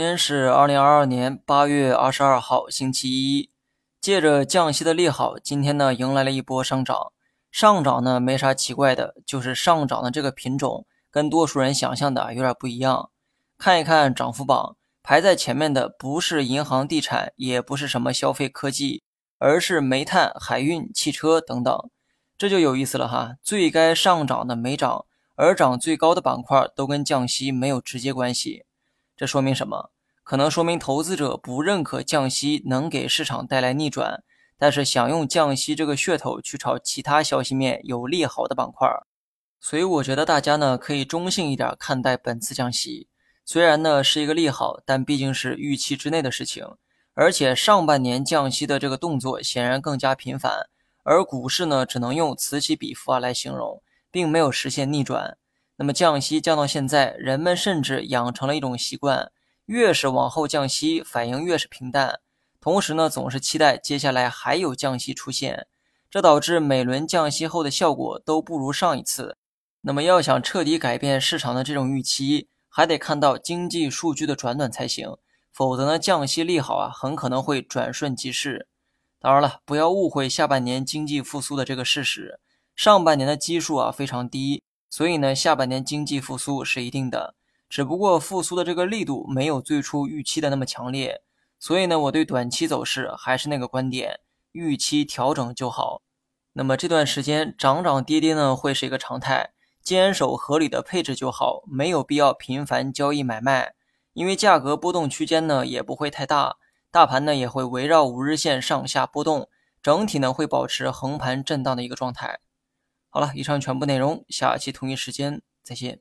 今天是二零二二年八月二十二号，星期一。借着降息的利好，今天呢迎来了一波上涨。上涨呢没啥奇怪的，就是上涨的这个品种跟多数人想象的有点不一样。看一看涨幅榜，排在前面的不是银行、地产，也不是什么消费科技，而是煤炭、海运、汽车等等。这就有意思了哈，最该上涨的没涨，而涨最高的板块都跟降息没有直接关系。这说明什么？可能说明投资者不认可降息能给市场带来逆转，但是想用降息这个噱头去炒其他消息面有利好的板块。所以我觉得大家呢可以中性一点看待本次降息，虽然呢是一个利好，但毕竟是预期之内的事情。而且上半年降息的这个动作显然更加频繁，而股市呢只能用此起彼伏啊来形容，并没有实现逆转。那么降息降到现在，人们甚至养成了一种习惯，越是往后降息，反应越是平淡。同时呢，总是期待接下来还有降息出现，这导致每轮降息后的效果都不如上一次。那么要想彻底改变市场的这种预期，还得看到经济数据的转暖才行，否则呢，降息利好啊，很可能会转瞬即逝。当然了，不要误会下半年经济复苏的这个事实，上半年的基数啊非常低。所以呢，下半年经济复苏是一定的，只不过复苏的这个力度没有最初预期的那么强烈。所以呢，我对短期走势还是那个观点，预期调整就好。那么这段时间涨涨跌跌呢，会是一个常态，坚守合理的配置就好，没有必要频繁交易买卖，因为价格波动区间呢也不会太大，大盘呢也会围绕五日线上下波动，整体呢会保持横盘震荡的一个状态。好了，以上全部内容，下期同一时间再见。